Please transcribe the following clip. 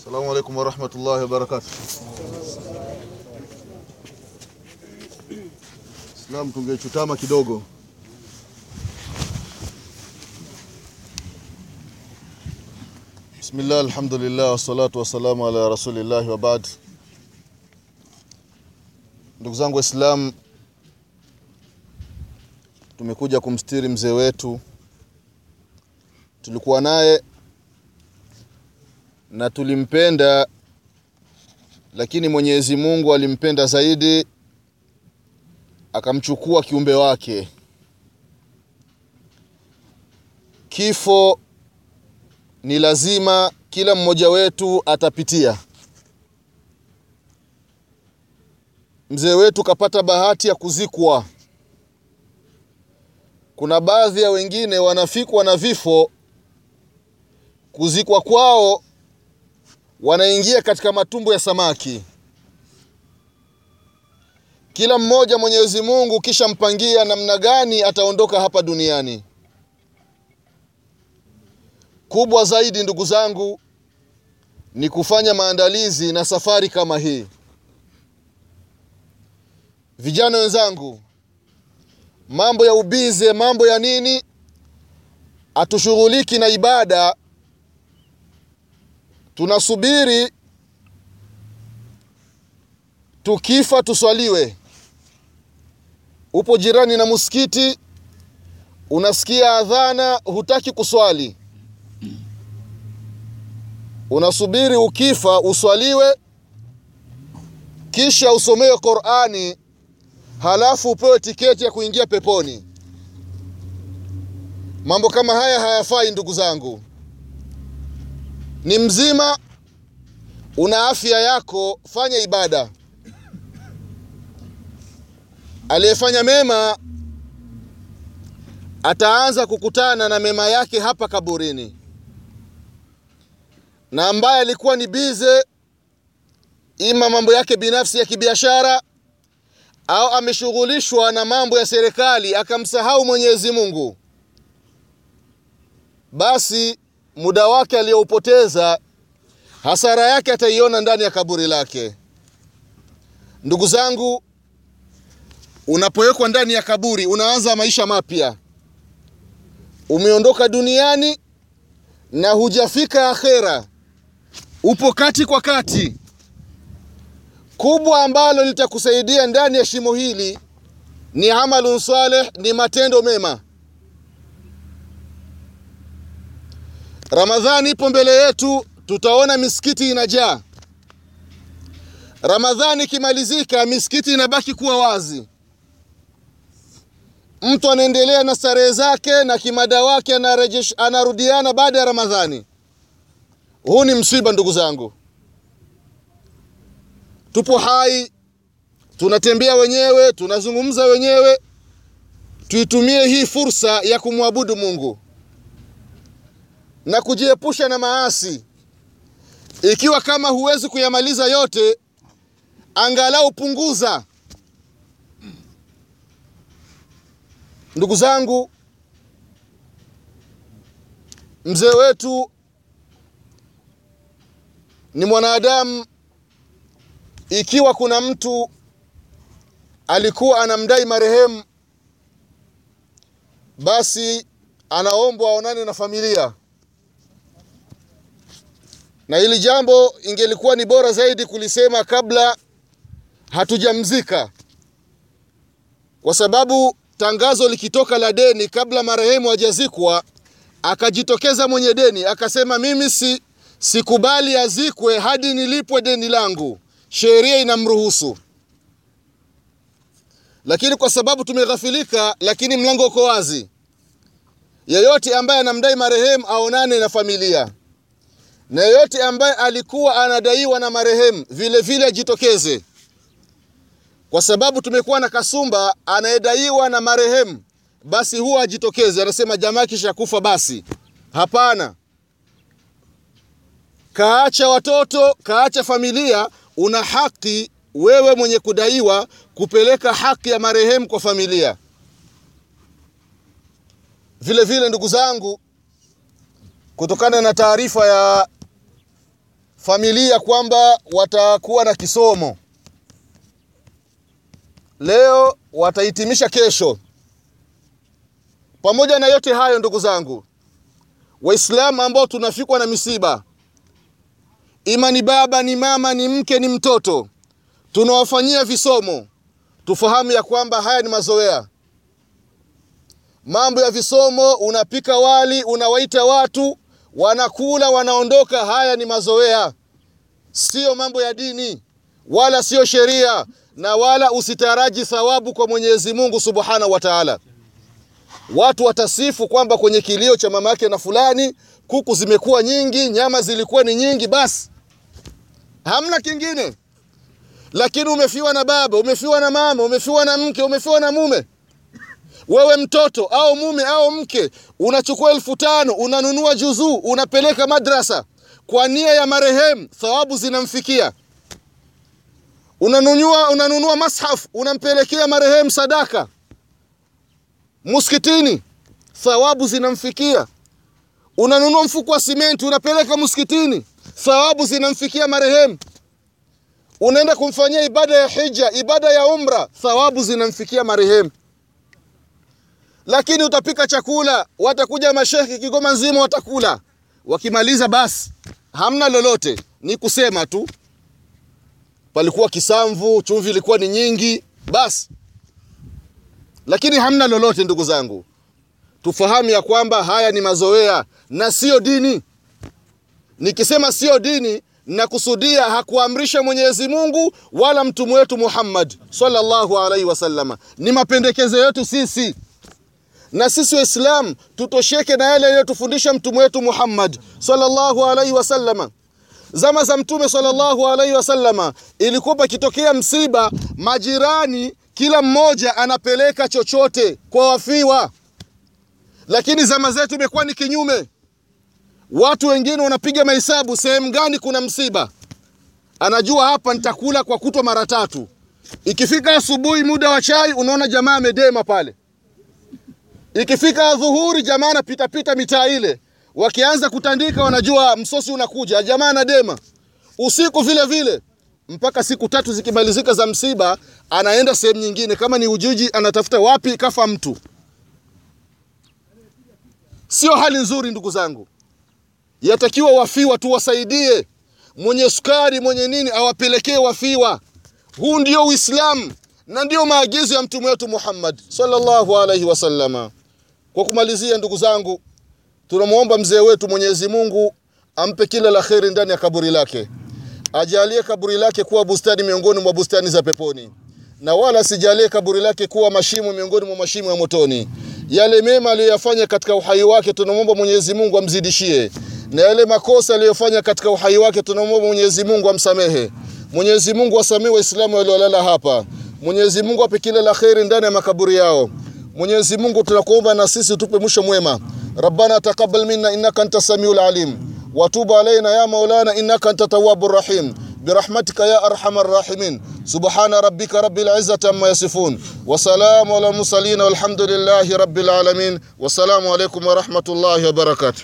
Assalamu alaikum warahmatullahi wabarakatuh. Islam, tungechutama kidogo. Bismillah, alhamdulillah, wassalatu wassalamu ala rasulillahi wa baad. Ndugu zangu Waislamu, tumekuja kumstiri mzee wetu, tulikuwa naye na tulimpenda, lakini Mwenyezi Mungu alimpenda zaidi, akamchukua kiumbe wake. Kifo ni lazima, kila mmoja wetu atapitia. Mzee wetu kapata bahati ya kuzikwa. Kuna baadhi ya wengine wanafikwa na vifo, kuzikwa kwao wanaingia katika matumbo ya samaki. Kila mmoja Mwenyezi Mungu kisha mpangia namna gani ataondoka hapa duniani. Kubwa zaidi, ndugu zangu, ni kufanya maandalizi na safari kama hii. Vijana wenzangu, mambo ya ubize, mambo ya nini, hatushughuliki na ibada tunasubiri tukifa tuswaliwe. Upo jirani na msikiti, unasikia adhana, hutaki kuswali, unasubiri ukifa uswaliwe, kisha usomewe Qur'ani, halafu upewe tiketi ya kuingia peponi. Mambo kama haya hayafai, ndugu zangu ni mzima, una afya yako, fanya ibada. Aliyefanya mema ataanza kukutana na mema yake hapa kaburini, na ambaye alikuwa ni bize, ima mambo yake binafsi ya kibiashara au ameshughulishwa na mambo ya serikali akamsahau Mwenyezi Mungu, basi muda wake aliyoupoteza, hasara yake ataiona ndani ya kaburi lake. Ndugu zangu, unapowekwa ndani ya kaburi unaanza maisha mapya. Umeondoka duniani na hujafika akhera, upo kati kwa kati. Kubwa ambalo litakusaidia ndani ya shimo hili ni amalun saleh, ni matendo mema. Ramadhani ipo mbele yetu, tutaona misikiti inajaa. Ramadhani ikimalizika, misikiti inabaki kuwa wazi, mtu anaendelea na starehe zake na kimada wake anarudiana baada ya Ramadhani. Huu ni msiba, ndugu zangu. Tupo hai, tunatembea wenyewe, tunazungumza wenyewe. Tuitumie hii fursa ya kumwabudu Mungu na kujiepusha na maasi. Ikiwa kama huwezi kuyamaliza yote, angalau punguza. Ndugu zangu, mzee wetu ni mwanadamu. Ikiwa kuna mtu alikuwa anamdai marehemu, basi anaombwa aonane na familia na hili jambo ingelikuwa ni bora zaidi kulisema kabla hatujamzika, kwa sababu tangazo likitoka la deni kabla marehemu hajazikwa, akajitokeza mwenye deni akasema, mimi si sikubali azikwe hadi nilipwe deni langu, sheria inamruhusu. Lakini kwa sababu tumeghafilika, lakini mlango uko wazi, yeyote ambaye anamdai marehemu aonane na familia na yeyote ambaye alikuwa anadaiwa na marehemu vile vile ajitokeze, kwa sababu tumekuwa na kasumba, anayedaiwa na marehemu basi huwa ajitokeze, anasema jamaa kisha kufa basi. Hapana, kaacha watoto, kaacha familia, una haki wewe mwenye kudaiwa kupeleka haki ya marehemu kwa familia. Vile vile ndugu zangu, kutokana na taarifa ya familia kwamba watakuwa na kisomo. Leo watahitimisha kesho. Pamoja na yote hayo ndugu zangu waislamu ambao tunafikwa na misiba ima ni baba ni mama ni mke ni mtoto tunawafanyia visomo. Tufahamu ya kwamba haya ni mazoea. Mambo ya visomo unapika wali unawaita watu wanakula wanaondoka. Haya ni mazoea. Siyo mambo ya dini wala siyo sheria na wala usitaraji thawabu kwa mwenyezi mungu subhanahu wa taala. Watu watasifu kwamba kwenye kilio cha mama yake na fulani kuku zimekuwa nyingi nyama zilikuwa ni nyingi basi hamna kingine. Lakini umefiwa na baba umefiwa na mama umefiwa na mke umefiwa na mume wewe mtoto au mume au mke unachukua elfu tano unanunua juzuu unapeleka madrasa. Kwa nia ya marehemu thawabu zinamfikia. Unanunua, unanunua mashaf unampelekea marehemu sadaka. Muskitini thawabu zinamfikia. Unanunua mfuko wa simenti unapeleka muskitini thawabu zinamfikia marehemu. Unaenda kumfanyia ibada ya hija ibada ya umra thawabu zinamfikia marehemu lakini utapika chakula watakuja mashekhi kigoma nzima watakula. Wakimaliza basi hamna lolote. Ni kusema tu palikuwa kisamvu chumvi ilikuwa ni nyingi basi. Lakini hamna lolote ndugu zangu. Tufahamu ya kwamba haya ni mazoea na siyo dini. Nikisema siyo dini nakusudia hakuamrisha mwenyezi mungu wala mtume wetu muhammad sallallahu alaihi wasallama ni mapendekezo yetu sisi na sisi waislam tutosheke na yale aliyotufundisha mtume wetu muhammad sallallahu alaihi wasallama zama za mtume sallallahu alaihi wasallama ilikuwa pakitokea msiba majirani kila mmoja anapeleka chochote kwa wafiwa. Lakini zama zetu imekuwa ni kinyume. Watu wengine wanapiga mahesabu sehemu gani kuna msiba? Anajua hapa nitakula kwa kutwa mara tatu. Ikifika asubuhi muda wa chai unaona jamaa amedema pale ikifika dhuhuri jamaa anapitapita mitaa ile. Wakianza kutandika wanajua msosi unakuja. Jamaa anadema. Usiku vile vile mpaka siku tatu zikimalizika za msiba anaenda sehemu nyingine. Kama ni Ujiji anatafuta wapi kafa mtu. Sio hali nzuri ndugu zangu. Yatakiwa wafiwa tuwasaidie. Mwenye sukari mwenye nini awapelekee wafiwa. Huu ndio uislamu na ndio maagizo ya mtume wetu muhammad sallallahu alaihi wasallama kwa kumalizia ndugu zangu tunamwomba mzee wetu mwenyezi mungu ampe kila la kheri ndani ya kaburi lake. Ajalie kaburi lake kuwa bustani miongoni mwa bustani za peponi. Na wala sijalie kaburi lake kuwa mashimo miongoni mwa mashimo ya motoni. Yale mema aliyoyafanya katika uhai wake tunamwomba mwenyezi mungu amzidishie. Na yale makosa aliyofanya katika uhai wake tunamwomba mwenyezi mungu amsamehe. Mwenyezi mungu asamehe waislamu waliolala hapa. Mwenyezi mungu ape kila la kheri ndani ya makaburi yao mwenyezi mungu tunakuomba na sisi tupe mwisho mwema. Rabbana taqabbal minna innaka anta samiul alim. وتوب علينا يا مولانا إنك أنت تواب الرحيم برحمتك يا أرحم الراحمين سبحان ربك رب العزة عما يصفون وسلام على المرسلين والحمد لله رب العالمين والسلام عليكم ورحمة الله وبركاته